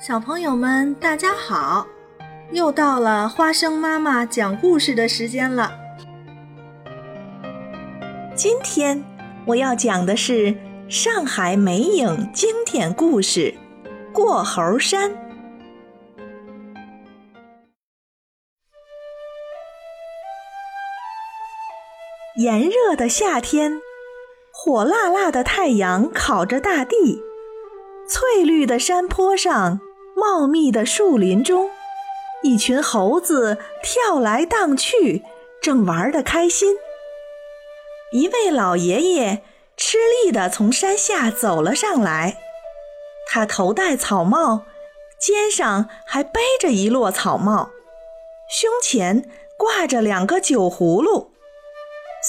小朋友们，大家好！又到了花生妈妈讲故事的时间了。今天我要讲的是上海美影经典故事《过猴山》。炎热的夏天，火辣辣的太阳烤着大地，翠绿的山坡上。茂密的树林中，一群猴子跳来荡去，正玩得开心。一位老爷爷吃力地从山下走了上来，他头戴草帽，肩上还背着一摞草帽，胸前挂着两个酒葫芦。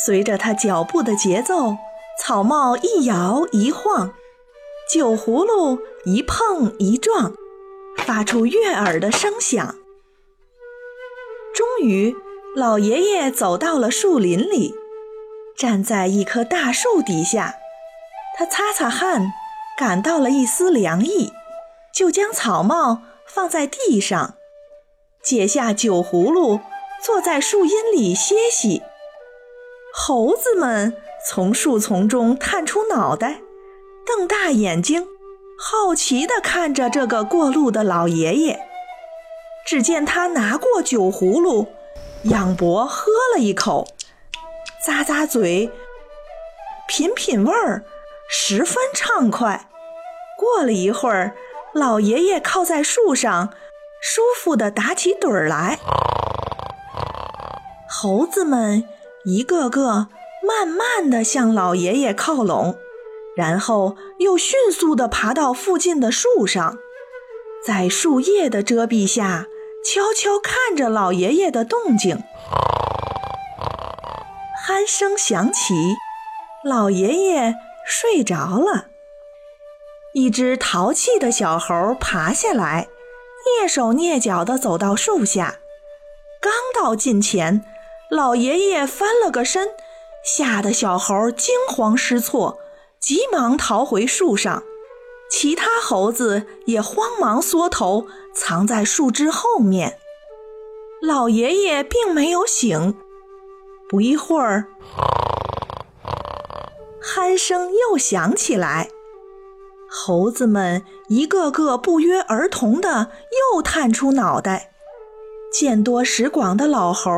随着他脚步的节奏，草帽一摇一晃，酒葫芦一碰一撞。发出悦耳的声响。终于，老爷爷走到了树林里，站在一棵大树底下。他擦擦汗，感到了一丝凉意，就将草帽放在地上，解下酒葫芦，坐在树荫里歇息。猴子们从树丛中探出脑袋，瞪大眼睛。好奇地看着这个过路的老爷爷，只见他拿过酒葫芦，仰脖喝了一口，咂咂嘴，品品味儿，十分畅快。过了一会儿，老爷爷靠在树上，舒服地打起盹儿来。猴子们一个个慢慢地向老爷爷靠拢。然后又迅速地爬到附近的树上，在树叶的遮蔽下，悄悄看着老爷爷的动静。鼾声响起，老爷爷睡着了。一只淘气的小猴爬下来，蹑手蹑脚地走到树下，刚到近前，老爷爷翻了个身，吓得小猴惊慌失措。急忙逃回树上，其他猴子也慌忙缩头藏在树枝后面。老爷爷并没有醒。不一会儿，鼾声又响起来，猴子们一个个不约而同的又探出脑袋。见多识广的老猴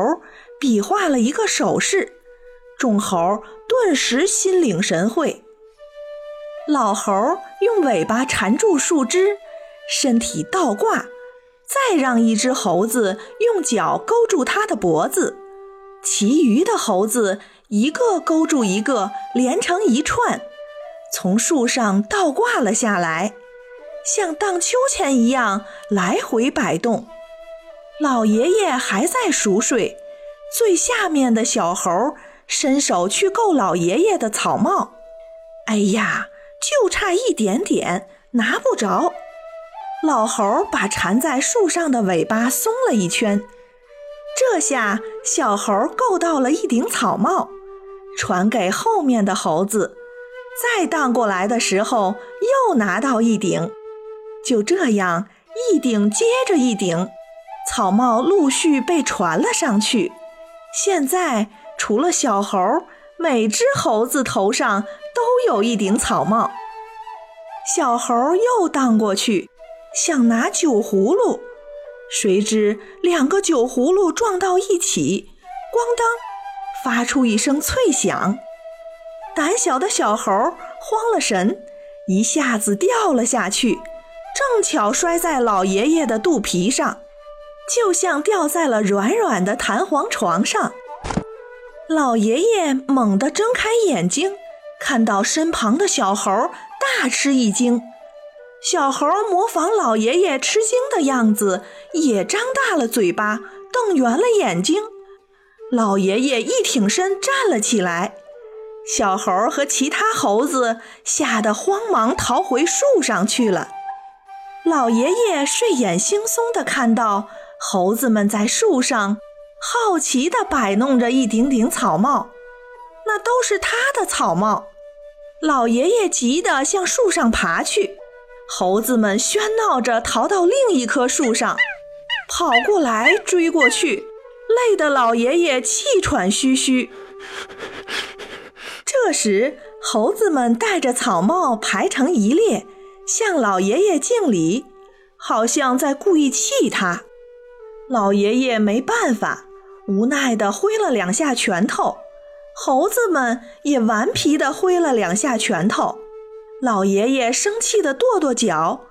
比划了一个手势，众猴顿时心领神会。老猴用尾巴缠住树枝，身体倒挂，再让一只猴子用脚勾住它的脖子，其余的猴子一个勾住一个，连成一串，从树上倒挂了下来，像荡秋千一样来回摆动。老爷爷还在熟睡，最下面的小猴伸手去够老爷爷的草帽，哎呀！就差一点点，拿不着。老猴把缠在树上的尾巴松了一圈，这下小猴够到了一顶草帽，传给后面的猴子。再荡过来的时候，又拿到一顶。就这样，一顶接着一顶，草帽陆续被传了上去。现在，除了小猴，每只猴子头上。都有一顶草帽，小猴又荡过去，想拿酒葫芦，谁知两个酒葫芦撞到一起，咣当，发出一声脆响。胆小的小猴慌了神，一下子掉了下去，正巧摔在老爷爷的肚皮上，就像掉在了软软的弹簧床上。老爷爷猛地睁开眼睛。看到身旁的小猴，大吃一惊。小猴模仿老爷爷吃惊的样子，也张大了嘴巴，瞪圆了眼睛。老爷爷一挺身站了起来，小猴和其他猴子吓得慌忙逃回树上去了。老爷爷睡眼惺忪地看到猴子们在树上好奇地摆弄着一顶顶草帽，那都是他的草帽。老爷爷急得向树上爬去，猴子们喧闹着逃到另一棵树上，跑过来追过去，累得老爷爷气喘吁吁。这时，猴子们戴着草帽排成一列，向老爷爷敬礼，好像在故意气他。老爷爷没办法，无奈地挥了两下拳头，猴子们也顽皮地挥了两下拳头。老爷爷生气地跺跺脚，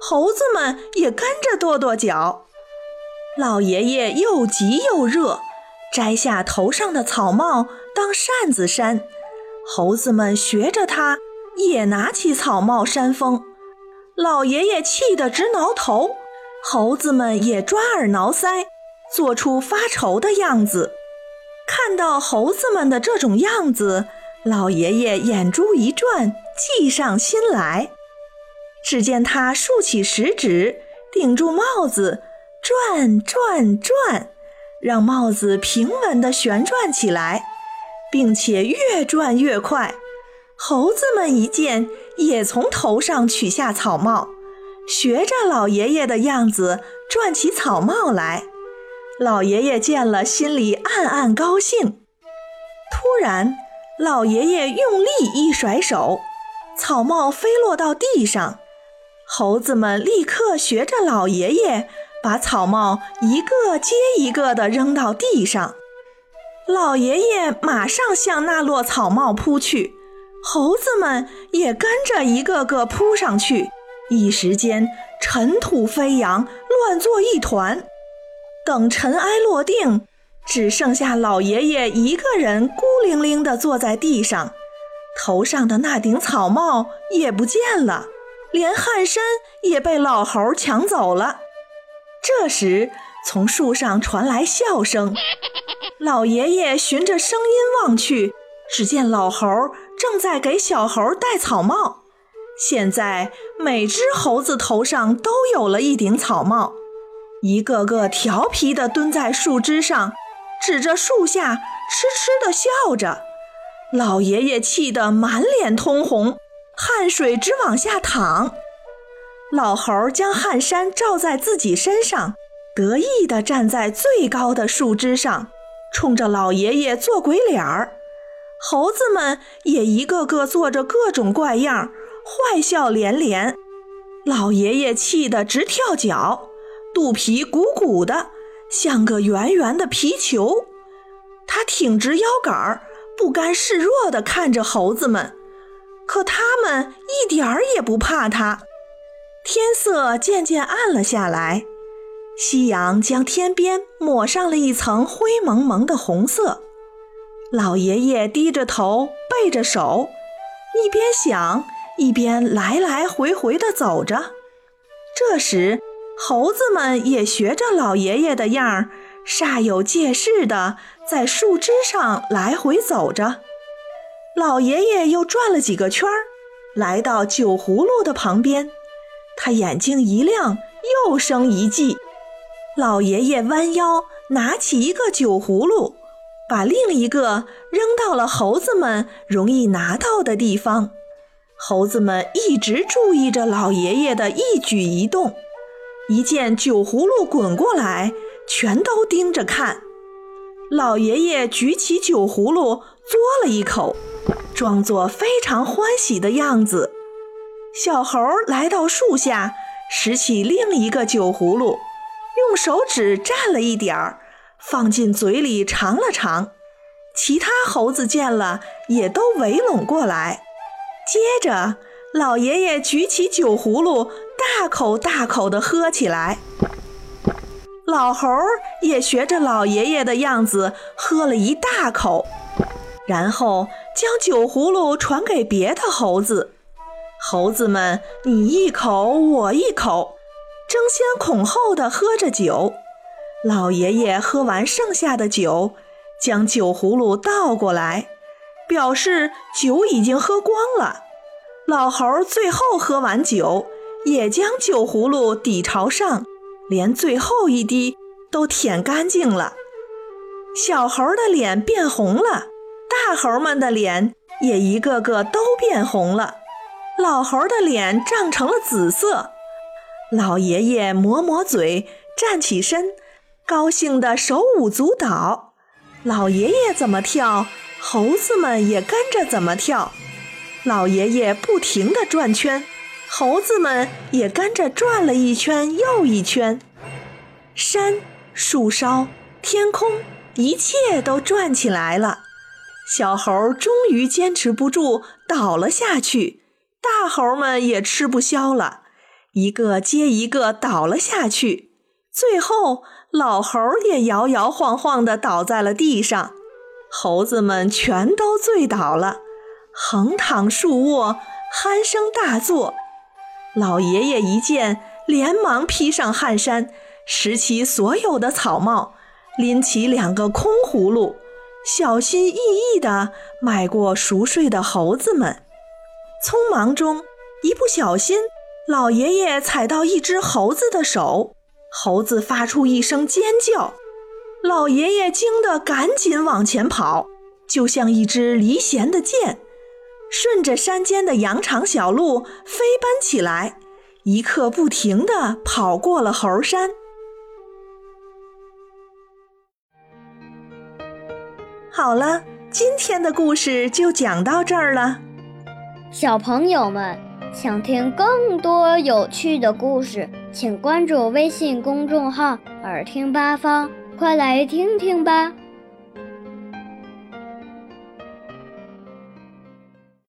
猴子们也跟着跺跺脚。老爷爷又急又热，摘下头上的草帽当扇子扇。猴子们学着他，也拿起草帽扇风。老爷爷气得直挠头，猴子们也抓耳挠腮，做出发愁的样子。看到猴子们的这种样子，老爷爷眼珠一转，计上心来。只见他竖起食指，顶住帽子，转转转，让帽子平稳地旋转起来。并且越转越快，猴子们一见，也从头上取下草帽，学着老爷爷的样子转起草帽来。老爷爷见了，心里暗暗高兴。突然，老爷爷用力一甩手，草帽飞落到地上，猴子们立刻学着老爷爷，把草帽一个接一个地扔到地上。老爷爷马上向那落草帽扑去，猴子们也跟着一个个扑上去，一时间尘土飞扬，乱作一团。等尘埃落定，只剩下老爷爷一个人孤零零地坐在地上，头上的那顶草帽也不见了，连汗衫也被老猴抢走了。这时，从树上传来笑声。老爷爷循着声音望去，只见老猴正在给小猴戴草帽。现在每只猴子头上都有了一顶草帽，一个个调皮地蹲在树枝上，指着树下痴痴地笑着。老爷爷气得满脸通红，汗水直往下淌。老猴将汗衫罩在自己身上，得意地站在最高的树枝上。冲着老爷爷做鬼脸儿，猴子们也一个个做着各种怪样，坏笑连连。老爷爷气得直跳脚，肚皮鼓鼓的，像个圆圆的皮球。他挺直腰杆儿，不甘示弱地看着猴子们，可他们一点儿也不怕他。天色渐渐暗了下来。夕阳将天边抹上了一层灰蒙蒙的红色，老爷爷低着头，背着手，一边想，一边来来回回地走着。这时，猴子们也学着老爷爷的样儿，煞有介事地在树枝上来回走着。老爷爷又转了几个圈儿，来到酒葫芦的旁边，他眼睛一亮，又生一计。老爷爷弯腰拿起一个酒葫芦，把另一个扔到了猴子们容易拿到的地方。猴子们一直注意着老爷爷的一举一动，一见酒葫芦滚过来，全都盯着看。老爷爷举起酒葫芦，嘬了一口，装作非常欢喜的样子。小猴来到树下，拾起另一个酒葫芦。用手指蘸了一点儿，放进嘴里尝了尝。其他猴子见了，也都围拢过来。接着，老爷爷举起酒葫芦，大口大口地喝起来。老猴也学着老爷爷的样子，喝了一大口，然后将酒葫芦传给别的猴子。猴子们你一口我一口。争先恐后地喝着酒，老爷爷喝完剩下的酒，将酒葫芦倒过来，表示酒已经喝光了。老猴最后喝完酒，也将酒葫芦底朝上，连最后一滴都舔干净了。小猴的脸变红了，大猴们的脸也一个个都变红了。老猴的脸涨成了紫色。老爷爷抹抹嘴，站起身，高兴的手舞足蹈。老爷爷怎么跳，猴子们也跟着怎么跳。老爷爷不停地转圈，猴子们也跟着转了一圈又一圈。山、树梢、天空，一切都转起来了。小猴终于坚持不住，倒了下去。大猴们也吃不消了。一个接一个倒了下去，最后老猴也摇摇晃晃地倒在了地上，猴子们全都醉倒了，横躺竖卧，鼾声大作。老爷爷一见，连忙披上汗衫，拾起所有的草帽，拎起两个空葫芦，小心翼翼地迈过熟睡的猴子们。匆忙中，一不小心。老爷爷踩到一只猴子的手，猴子发出一声尖叫，老爷爷惊得赶紧往前跑，就像一支离弦的箭，顺着山间的羊肠小路飞奔起来，一刻不停地跑过了猴山。好了，今天的故事就讲到这儿了，小朋友们。想听更多有趣的故事，请关注微信公众号“耳听八方”，快来听听吧。